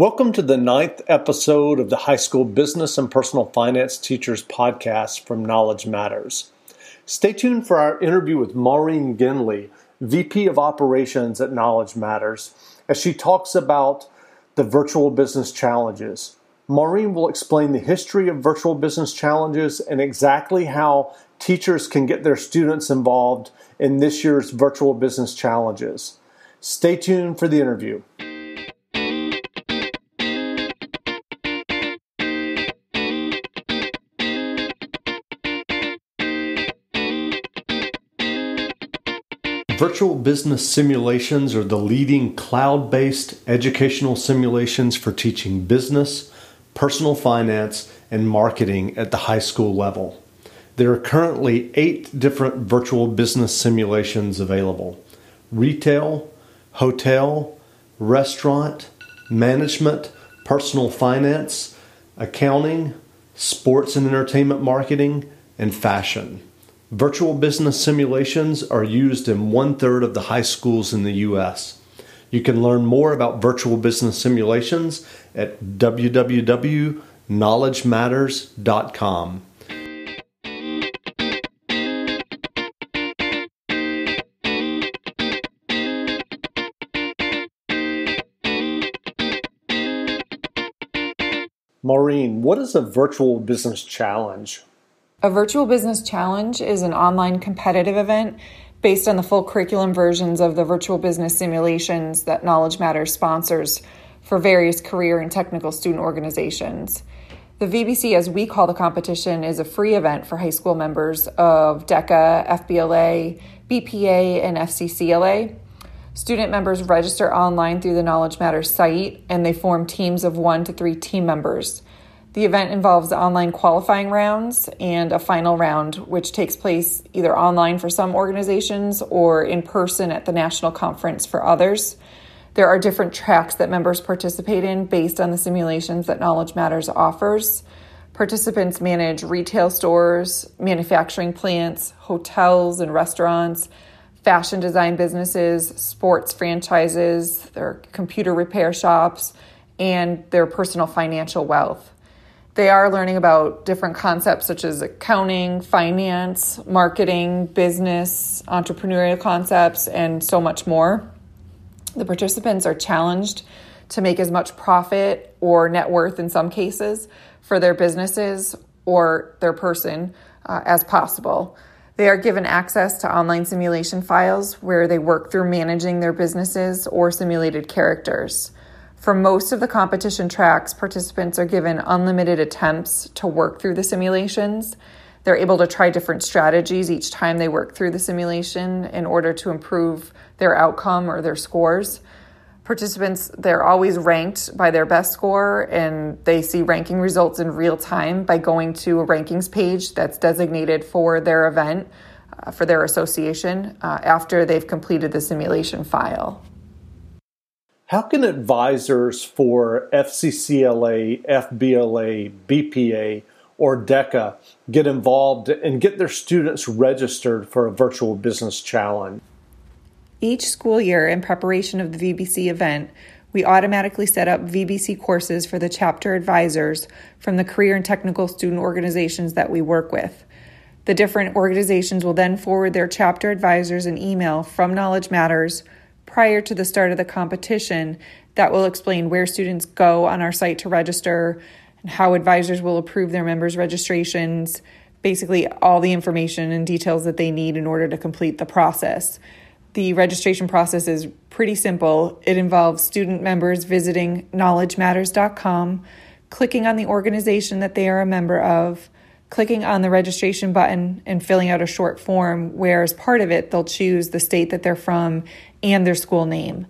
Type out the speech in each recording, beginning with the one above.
Welcome to the ninth episode of the High School Business and Personal Finance Teachers Podcast from Knowledge Matters. Stay tuned for our interview with Maureen Ginley, VP of Operations at Knowledge Matters, as she talks about the virtual business challenges. Maureen will explain the history of virtual business challenges and exactly how teachers can get their students involved in this year's virtual business challenges. Stay tuned for the interview. Virtual business simulations are the leading cloud based educational simulations for teaching business, personal finance, and marketing at the high school level. There are currently eight different virtual business simulations available retail, hotel, restaurant, management, personal finance, accounting, sports and entertainment marketing, and fashion. Virtual business simulations are used in one third of the high schools in the U.S. You can learn more about virtual business simulations at www.knowledgematters.com. Maureen, what is a virtual business challenge? A virtual business challenge is an online competitive event based on the full curriculum versions of the virtual business simulations that Knowledge Matters sponsors for various career and technical student organizations. The VBC, as we call the competition, is a free event for high school members of DECA, FBLA, BPA, and FCCLA. Student members register online through the Knowledge Matters site and they form teams of one to three team members. The event involves online qualifying rounds and a final round, which takes place either online for some organizations or in person at the national conference for others. There are different tracks that members participate in based on the simulations that Knowledge Matters offers. Participants manage retail stores, manufacturing plants, hotels and restaurants, fashion design businesses, sports franchises, their computer repair shops, and their personal financial wealth. They are learning about different concepts such as accounting, finance, marketing, business, entrepreneurial concepts, and so much more. The participants are challenged to make as much profit or net worth in some cases for their businesses or their person uh, as possible. They are given access to online simulation files where they work through managing their businesses or simulated characters. For most of the competition tracks, participants are given unlimited attempts to work through the simulations. They're able to try different strategies each time they work through the simulation in order to improve their outcome or their scores. Participants, they're always ranked by their best score, and they see ranking results in real time by going to a rankings page that's designated for their event, uh, for their association, uh, after they've completed the simulation file. How can advisors for FCCLA, FBLA, BPA, or DECA get involved and get their students registered for a virtual business challenge? Each school year, in preparation of the VBC event, we automatically set up VBC courses for the chapter advisors from the career and technical student organizations that we work with. The different organizations will then forward their chapter advisors an email from Knowledge Matters prior to the start of the competition that will explain where students go on our site to register and how advisors will approve their members' registrations, basically, all the information and details that they need in order to complete the process. The registration process is pretty simple. It involves student members visiting knowledgematters.com, clicking on the organization that they are a member of, clicking on the registration button, and filling out a short form where, as part of it, they'll choose the state that they're from and their school name.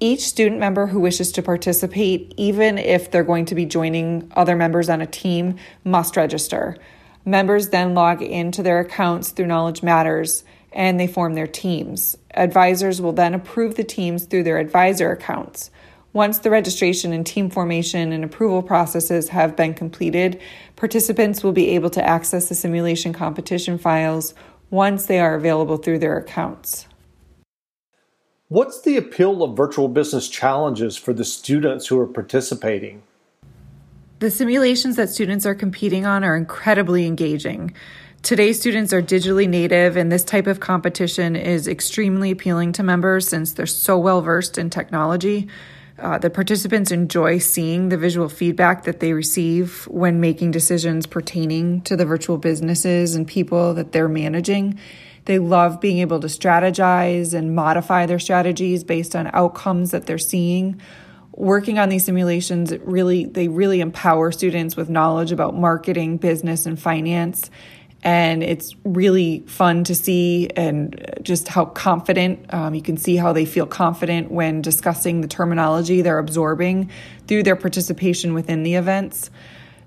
Each student member who wishes to participate, even if they're going to be joining other members on a team, must register. Members then log into their accounts through Knowledge Matters and they form their teams. Advisors will then approve the teams through their advisor accounts. Once the registration and team formation and approval processes have been completed, participants will be able to access the simulation competition files once they are available through their accounts. What's the appeal of virtual business challenges for the students who are participating? The simulations that students are competing on are incredibly engaging. Today's students are digitally native, and this type of competition is extremely appealing to members since they're so well versed in technology. Uh, the participants enjoy seeing the visual feedback that they receive when making decisions pertaining to the virtual businesses and people that they're managing. They love being able to strategize and modify their strategies based on outcomes that they're seeing working on these simulations really they really empower students with knowledge about marketing business and finance and it's really fun to see and just how confident um, you can see how they feel confident when discussing the terminology they're absorbing through their participation within the events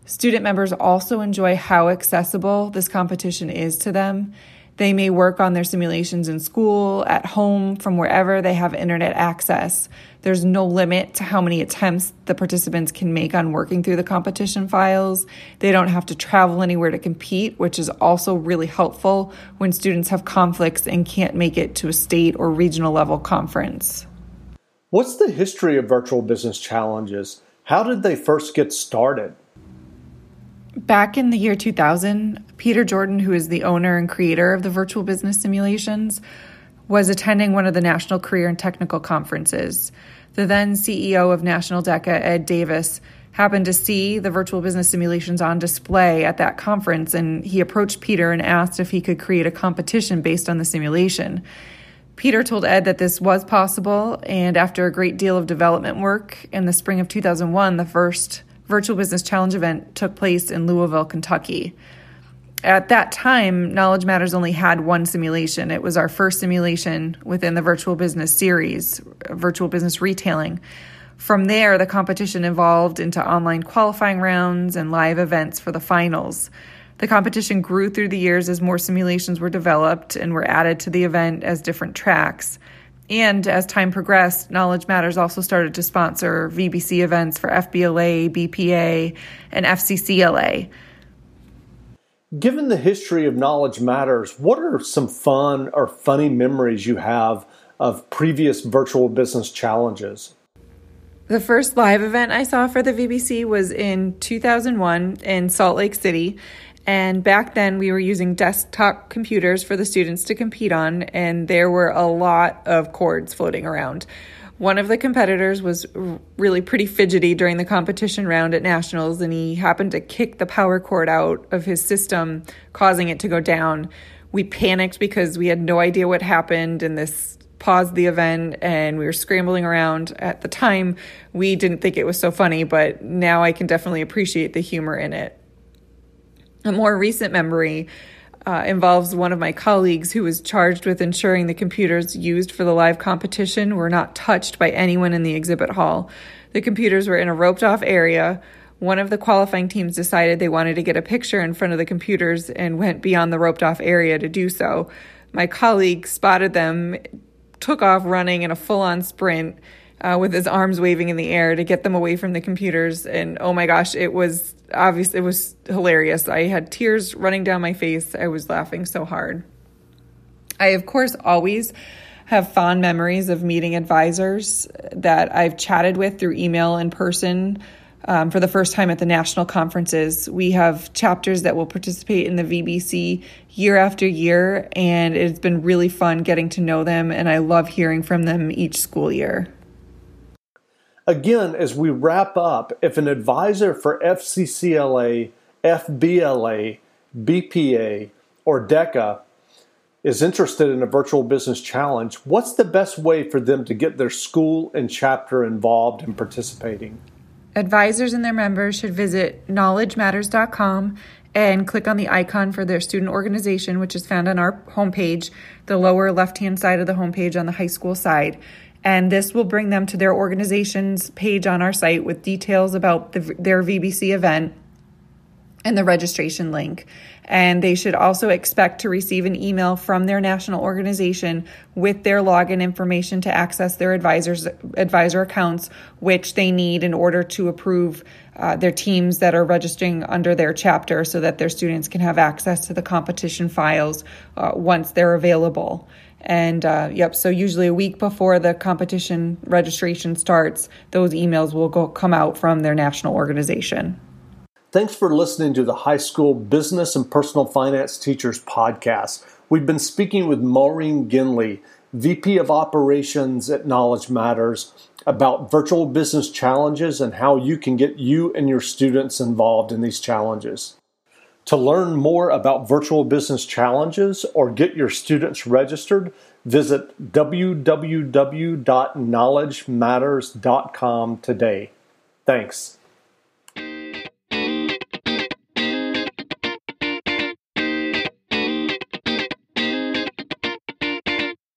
student members also enjoy how accessible this competition is to them they may work on their simulations in school, at home, from wherever they have internet access. There's no limit to how many attempts the participants can make on working through the competition files. They don't have to travel anywhere to compete, which is also really helpful when students have conflicts and can't make it to a state or regional level conference. What's the history of virtual business challenges? How did they first get started? Back in the year 2000, Peter Jordan, who is the owner and creator of the virtual business simulations, was attending one of the National Career and Technical Conferences. The then CEO of National DECA, Ed Davis, happened to see the virtual business simulations on display at that conference, and he approached Peter and asked if he could create a competition based on the simulation. Peter told Ed that this was possible, and after a great deal of development work, in the spring of 2001, the first Virtual Business Challenge event took place in Louisville, Kentucky. At that time, Knowledge Matters only had one simulation. It was our first simulation within the Virtual Business series, Virtual Business Retailing. From there, the competition evolved into online qualifying rounds and live events for the finals. The competition grew through the years as more simulations were developed and were added to the event as different tracks. And as time progressed, Knowledge Matters also started to sponsor VBC events for FBLA, BPA, and FCCLA. Given the history of Knowledge Matters, what are some fun or funny memories you have of previous virtual business challenges? The first live event I saw for the VBC was in 2001 in Salt Lake City. And back then, we were using desktop computers for the students to compete on, and there were a lot of cords floating around. One of the competitors was really pretty fidgety during the competition round at Nationals, and he happened to kick the power cord out of his system, causing it to go down. We panicked because we had no idea what happened, and this paused the event, and we were scrambling around. At the time, we didn't think it was so funny, but now I can definitely appreciate the humor in it. A more recent memory uh, involves one of my colleagues who was charged with ensuring the computers used for the live competition were not touched by anyone in the exhibit hall. The computers were in a roped off area. One of the qualifying teams decided they wanted to get a picture in front of the computers and went beyond the roped off area to do so. My colleague spotted them, took off running in a full on sprint uh, with his arms waving in the air to get them away from the computers. And oh my gosh, it was obvious, it was hilarious. I had tears running down my face. I was laughing so hard. I, of course, always have fond memories of meeting advisors that I've chatted with through email in person. Um, for the first time at the national conferences. We have chapters that will participate in the VBC year after year, and it's been really fun getting to know them, and I love hearing from them each school year. Again, as we wrap up, if an advisor for FCCLA, FBLA, BPA, or DECA is interested in a virtual business challenge, what's the best way for them to get their school and chapter involved in participating? Advisors and their members should visit knowledgematters.com and click on the icon for their student organization, which is found on our homepage, the lower left hand side of the homepage on the high school side and this will bring them to their organization's page on our site with details about the, their VBC event and the registration link. And they should also expect to receive an email from their national organization with their login information to access their advisors advisor accounts, which they need in order to approve uh, their teams that are registering under their chapter, so that their students can have access to the competition files uh, once they're available. And uh, yep, so usually a week before the competition registration starts, those emails will go come out from their national organization. Thanks for listening to the High School Business and Personal Finance Teachers Podcast. We've been speaking with Maureen Ginley, VP of Operations at Knowledge Matters, about virtual business challenges and how you can get you and your students involved in these challenges. To learn more about virtual business challenges or get your students registered, visit www.knowledgematters.com today. Thanks.